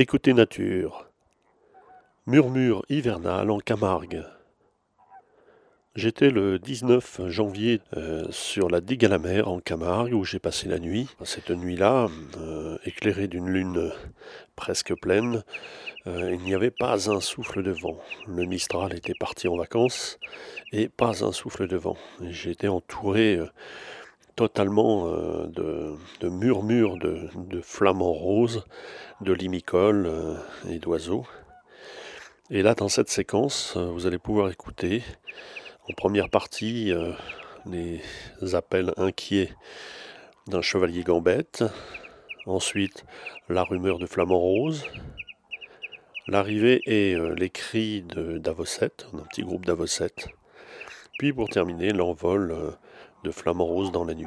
Écoutez nature. Murmure hivernal en Camargue. J'étais le 19 janvier euh, sur la digue à la mer en Camargue où j'ai passé la nuit. Cette nuit-là, euh, éclairée d'une lune presque pleine, euh, il n'y avait pas un souffle de vent. Le Mistral était parti en vacances et pas un souffle de vent. J'étais entouré totalement de, murmures de, de, flamants roses, de limicoles et d'oiseaux. Et là, dans cette séquence, vous allez pouvoir écouter en première partie, euh, les appels inquiets d'un chevalier gambette. Ensuite, la rumeur de flamant rose. L'arrivée et euh, les cris d'Avocette, d'un petit groupe d'Avocette. Puis pour terminer, l'envol euh, de flamant rose dans la nuit.